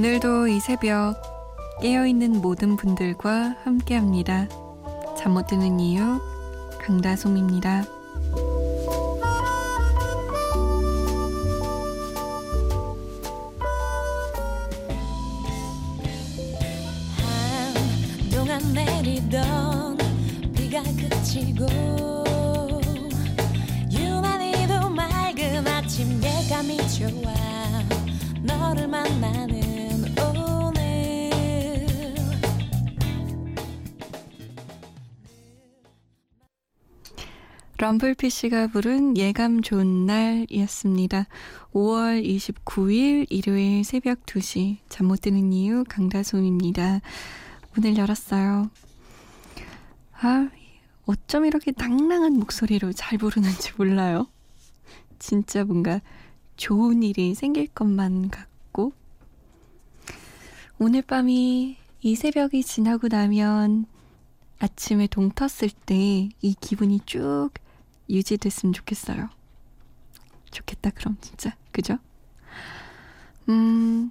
오늘도 이 새벽 깨어있는 모든 분들과 함께합니다. 잠 못 드는 이유 강다솜입니다. 한동안 내리던 비가 그치고 럼블피쉬가 부른 예감 좋은 날이었습니다. 5월 29일 일요일 새벽 2시 잠 못 드는 이유 강다솜입니다. 문을 열었어요. 아, 어쩜 이렇게 낭낭한 목소리로 잘 부르는지 몰라요. 진짜 뭔가 좋은 일이 생길 것만 같고 오늘 밤이 이 새벽이 지나고 나면 아침에 동 텄을 때 이 기분이 쭉 유지됐으면 좋겠어요. 좋겠다, 그럼 진짜. 그죠? 음,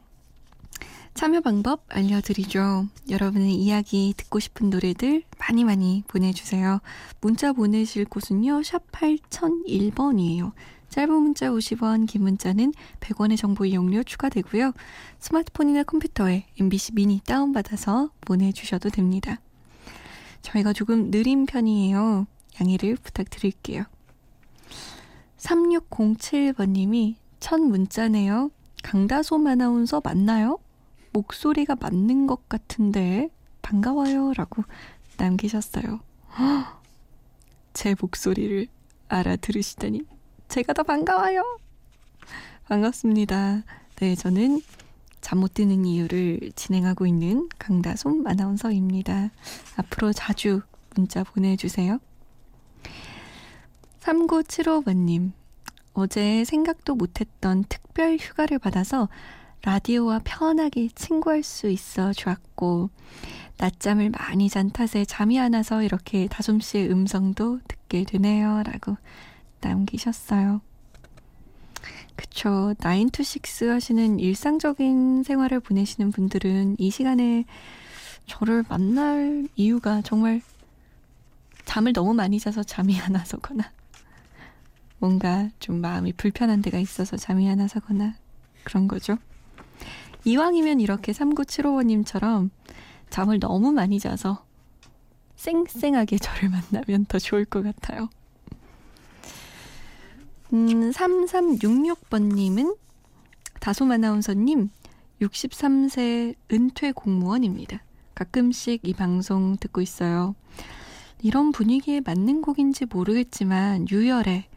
참여 방법 알려드리죠. 여러분의 이야기 듣고 싶은 노래들 많이 많이 보내주세요. 문자 보내실 곳은요, 샵 8001번이에요. 짧은 문자 50원, 긴 문자는 100원의 정보 이용료 추가되고요. 스마트폰이나 컴퓨터에 MBC 미니 다운받아서 보내주셔도 됩니다. 저희가 조금 느린 편이에요. 양해를 부탁드릴게요. 3607번님이 첫 문자네요. 강다솜 아나운서 맞나요? 목소리가 맞는 것 같은데 반가워요 라고 남기셨어요. 제 목소리를 알아들으시다니 제가 더 반가워요. 반갑습니다. 네, 저는 잠 못 드는 이유를 진행하고 있는 강다솜 아나운서입니다. 앞으로 자주 문자 보내주세요. 3975번님, 어제 생각도 못했던 특별 휴가를 받아서 라디오와 편하게 친구할 수 있어 좋았고, 낮잠을 많이 잔 탓에 잠이 안 와서 이렇게 다솜 씨의 음성도 듣게 되네요. 라고 남기셨어요. 그쵸. 9to6 하시는 일상적인 생활을 보내시는 분들은 이 시간에 저를 만날 이유가 정말 잠을 너무 많이 자서 잠이 안 와서거나 뭔가 좀 마음이 불편한 데가 있어서 잠이 안 와서거나 그런 거죠. 이왕이면 이렇게 3975번님처럼 잠을 너무 많이 자서 쌩쌩하게 저를 만나면 더 좋을 것 같아요. 음, 3366번님은 다솜 아나운서님 63세 은퇴 공무원입니다. 가끔씩 이 방송 듣고 있어요. 이런 분위기에 맞는 곡인지 모르겠지만 유열의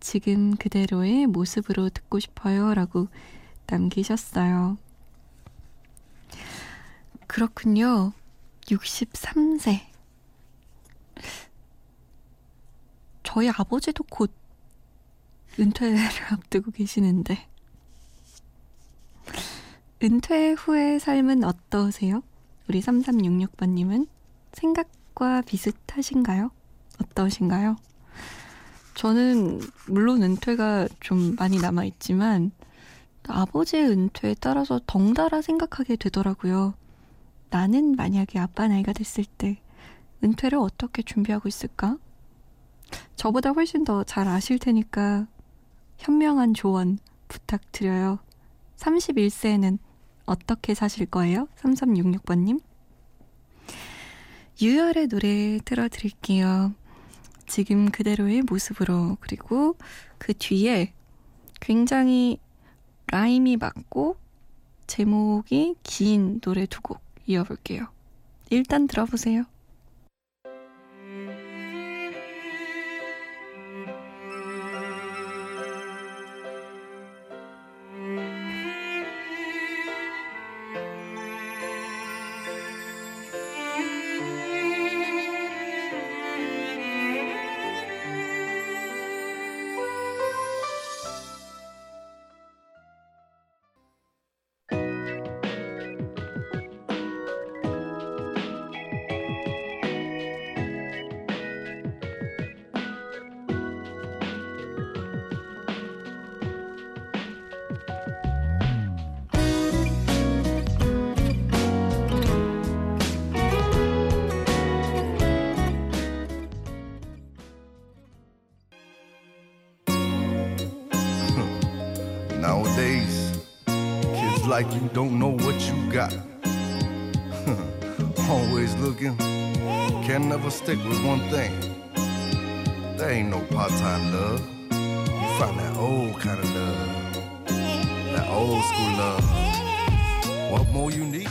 지금 그대로의 모습으로 듣고 싶어요. 라고 남기셨어요. 그렇군요. 63세. 저희 아버지도 곧 은퇴를 앞두고 계시는데. 은퇴 후의 삶은 어떠세요? 우리 3366번님은 생각과 비슷하신가요? 어떠신가요? 저는 물론 은퇴가 좀 많이 남아 있지만 아버지의 은퇴에 따라서 덩달아 생각하게 되더라고요. 나는 만약에 아빠 나이가 됐을 때 은퇴를 어떻게 준비하고 있을까? 저보다 훨씬 더 잘 아실 테니까 현명한 조언 부탁드려요. 31세에는 어떻게 사실 거예요? 3366번님. 유열의 노래 틀어드릴게요. 지금 그대로의 모습으로 그리고 그 뒤에 굉장히 라임이 맞고 제목이 긴 노래 두 곡 이어볼게요. 일단 들어보세요. Like you don't know what you got. Always looking, can never stick with one thing. There ain't no part time love. You find that old kind of love, that old school love. What more you need?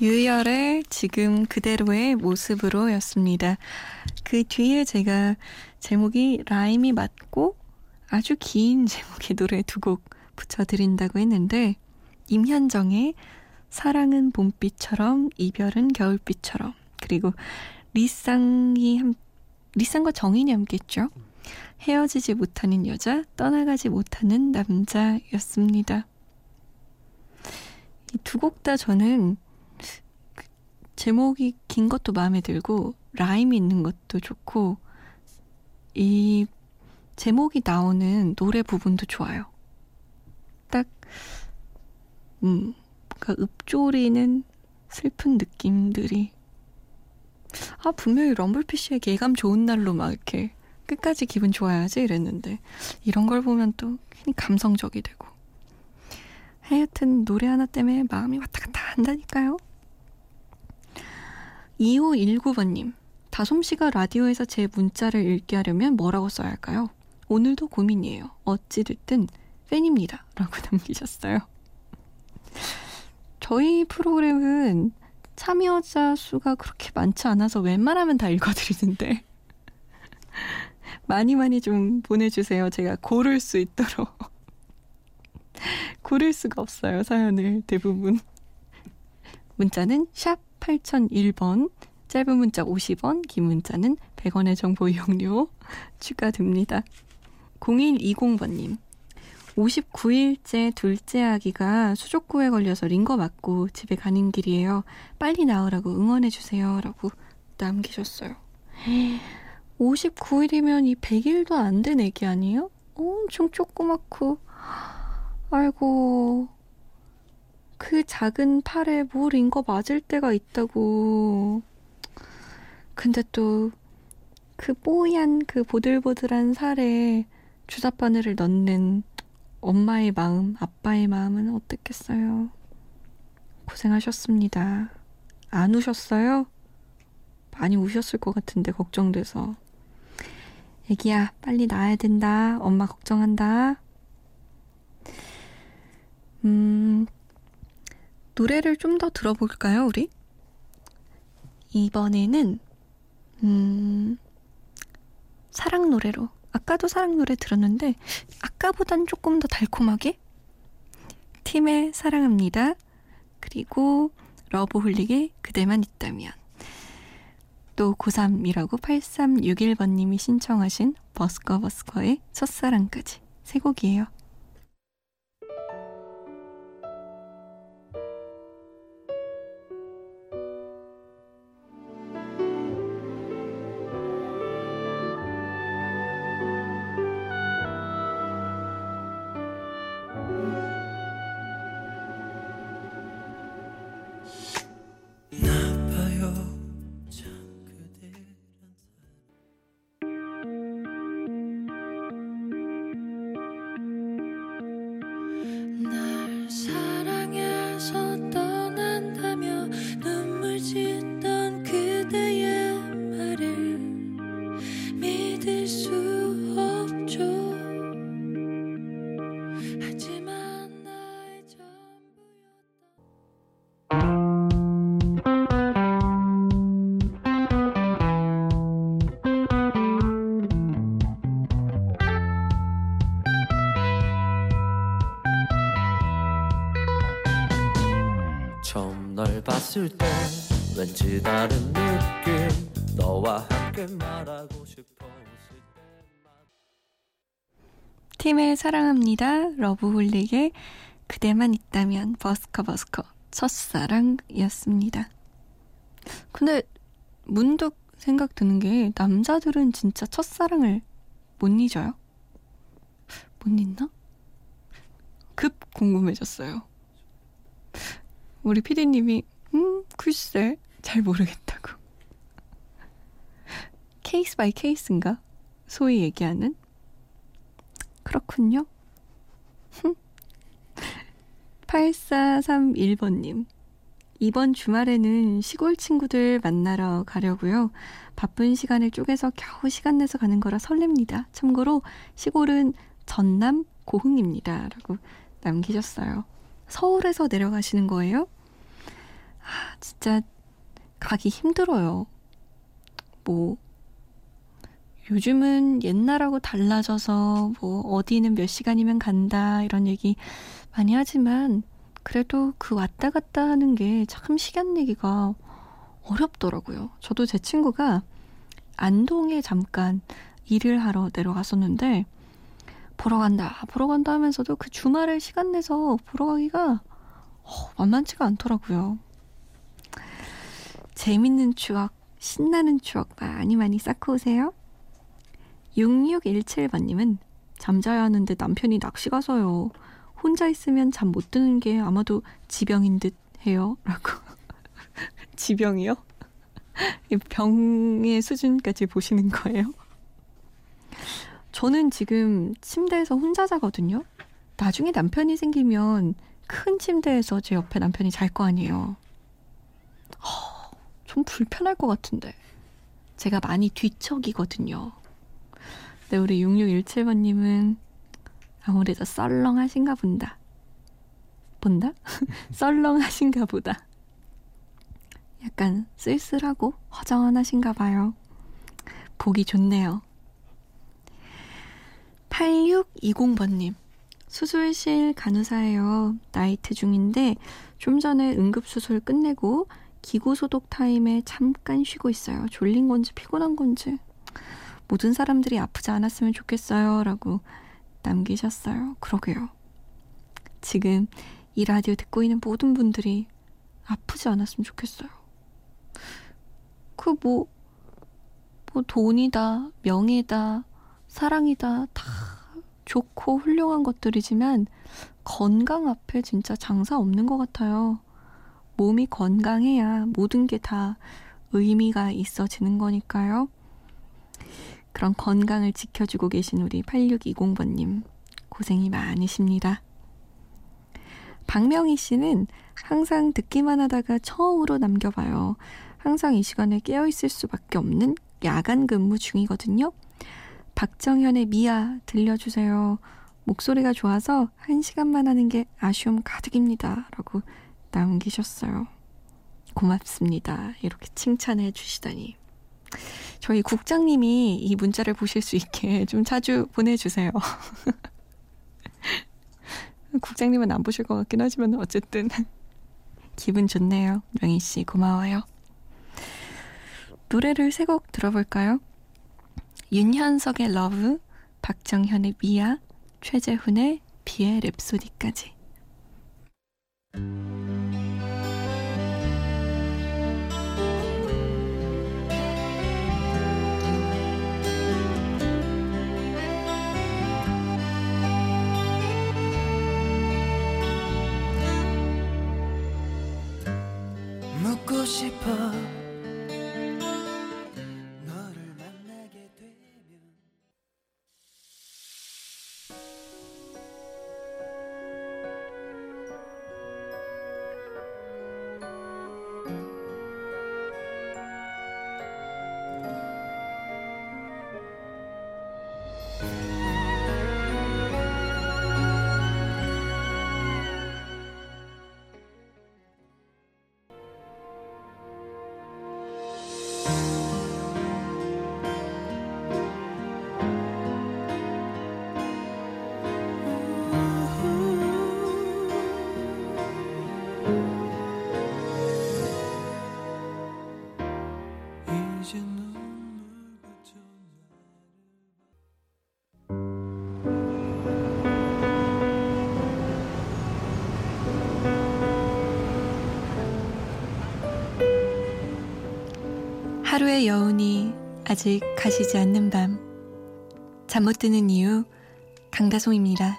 유열의 지금 그대로의 모습으로 였습니다. 그 뒤에 제가 제목이 라임이 맞고 아주 긴 제목의 노래 두 곡 붙여드린다고 했는데 임현정의 사랑은 봄비처럼 이별은 겨울비처럼 그리고 리쌍이 함, 리쌍과 정인이 함께했죠. 헤어지지 못하는 여자 떠나가지 못하는 남자였습니다. 이 두 곡 다 저는 제목이 긴 것도 마음에 들고 라임이 있는 것도 좋고 이 제목이 나오는 노래 부분도 좋아요. 딱 음, 그러니까 읊조리는 슬픈 느낌들이 아 분명히 럼블피쉬의 예감 좋은 날로 막 이렇게 끝까지 기분 좋아야지 이랬는데 이런 걸 보면 또 괜히 감성적이 되고 하여튼 노래 하나 때문에 마음이 왔다 갔다 한다니까요. 2519번님 다솜씨가 라디오에서 제 문자를 읽게 하려면 뭐라고 써야 할까요? 오늘도 고민이에요. 어찌됐든 팬입니다. 라고 남기셨어요. 저희 프로그램은 참여자 수가 그렇게 많지 않아서 웬만하면 다 읽어드리는데 많이 많이 좀 보내주세요. 제가 고를 수 있도록 고를 수가 없어요. 사연을 대부분 문자는 샵 8001번 짧은 문자 50원 긴 문자는 100원의 정보 이용료 추가됩니다. 0120번님 59일째 둘째 아기가 수족구에 걸려서 링거 맞고 집에 가는 길이에요. 빨리 나으라고 응원해주세요. 라고 남기셨어요. 59일이면 이 100일도 안 된 애기 아니에요? 엄청 조그맣고, 아이고, 그 작은 팔에 뭐 링거 맞을 때가 있다고. 근데 또, 그 뽀얀 그 보들보들한 살에 주사 바늘을 넣는 엄마의 마음, 아빠의 마음은 어떻겠어요? 고생하셨습니다. 안 우셨어요? 많이 우셨을 것 같은데 걱정돼서. 애기야, 빨리 나아야 된다. 엄마 걱정한다. 음, 노래를 좀 더 들어볼까요, 우리? 이번에는, 음, 사랑 노래로 아까도 사랑 노래 들었는데 아까보단 조금 더 달콤하게 팀의 사랑합니다. 그리고 러브홀릭의 그대만 있다면 또 고3이라고 8361번님이 신청하신 버스커 버스커의 첫사랑까지 세 곡이에요. 팀의 사랑합니다 러브홀릭의 그대만 있다면 버스커 버스커 첫사랑이었습니다. 근데 문득 생각 드는 게 남자들은 진짜 첫사랑을 못 잊어요? 못 잊나? 급 궁금해졌어요. 우리 피디님이 음 글쎄 잘 모르겠다고 case by case인가 소위 얘기하는 그렇군요. 8431번님. 이번 주말에는 시골 친구들 만나러 가려고요. 바쁜 시간을 쪼개서 겨우 시간 내서 가는 거라 설렙니다. 참고로 시골은 전남 고흥입니다. 라고 남기셨어요. 서울에서 내려가시는 거예요? 아, 진짜 가기 힘들어요. 뭐, 요즘은 옛날하고 달라져서 뭐 어디는 몇 시간이면 간다 이런 얘기 많이 하지만 그래도 그 왔다 갔다 하는 게 참 시간 내기가 어렵더라고요. 저도 제 친구가 안동에 잠깐 일을 하러 내려갔었는데 보러 간다, 보러 간다 하면서도 그 주말에 시간 내서 보러 가기가 어, 만만치가 않더라고요. 재밌는 추억, 신나는 추억 많이 많이 쌓고 오세요. 6617번님은 잠자야 하는데 남편이 낚시 가서요. 혼자 있으면 잠 못 드는 게 아마도 지병인 듯 해요. 라고. 지병이요? 병의 수준까지 보시는 거예요? 저는 지금 침대에서 혼자 자거든요. 나중에 남편이 생기면 큰 침대에서 제 옆에 남편이 잘 거 아니에요. 허, 좀 불편할 것 같은데. 제가 많이 뒤척이거든요. 네, 우리 6617번님은 아무래도 썰렁하신가 본다. 본다? 썰렁하신가 보다. 약간 쓸쓸하고 허전하신가 봐요. 보기 좋네요. 8620번님. 수술실 간호사예요. 나이트 중인데 좀 전에 응급수술 끝내고 기구 소독 타임에 잠깐 쉬고 있어요. 졸린 건지 피곤한 건지. 모든 사람들이 아프지 않았으면 좋겠어요. 라고 남기셨어요. 그러게요. 지금 이 라디오 듣고 있는 모든 분들이 아프지 않았으면 좋겠어요. 그 뭐, 뭐 돈이다, 명예다, 사랑이다, 다 좋고 훌륭한 것들이지만 건강 앞에 진짜 장사 없는 것 같아요. 몸이 건강해야 모든 게 다 의미가 있어지는 거니까요. 그런 건강을 지켜주고 계신 우리 8620번님, 고생이 많으십니다. 박명희 씨는 항상 듣기만 하다가 처음으로 남겨봐요. 항상 이 시간에 깨어있을 수밖에 없는 야간 근무 중이거든요. 박정현의 미아 들려주세요. 목소리가 좋아서 한 시간만 하는 게 아쉬움 가득입니다. 라고 남기셨어요. 고맙습니다. 이렇게 칭찬해 주시다니. 저희 국장님이 이 문자를 보실 수 있게 좀 자주 보내주세요. 국장님은 안 보실 것 같긴 하지만 어쨌든 기분 좋네요. 명희 씨 고마워요. 노래를 세 곡 들어볼까요? 윤현석의 Love, 박정현의 미아, 최재훈의 비의 랩소디까지. 묻고 싶어 하루의 여운이 아직 가시지 않는 밤. 잠 못 드는 이유, 강다송입니다.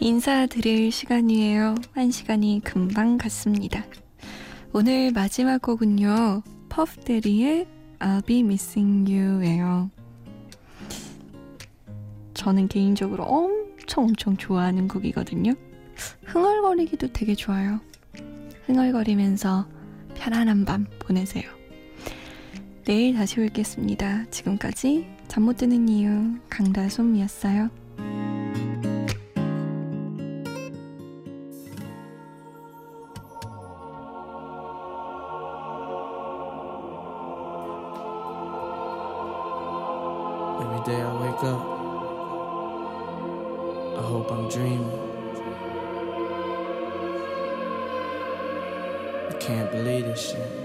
인사드릴 시간이에요. 한 시간이 금방 갔습니다. 오늘 마지막 곡은요. 퍼프데리의 I'll Be Missing You예요. 저는 개인적으로 엄청 엄청 좋아하는 곡이거든요. 흥얼거리기도 되게 좋아요. 흥얼거리면서 편안한 밤 보내세요. 내일 다시 올겠습니다. 지금까지 잠 못 드는 이유 강다솜이었어요. I can't believe this shit.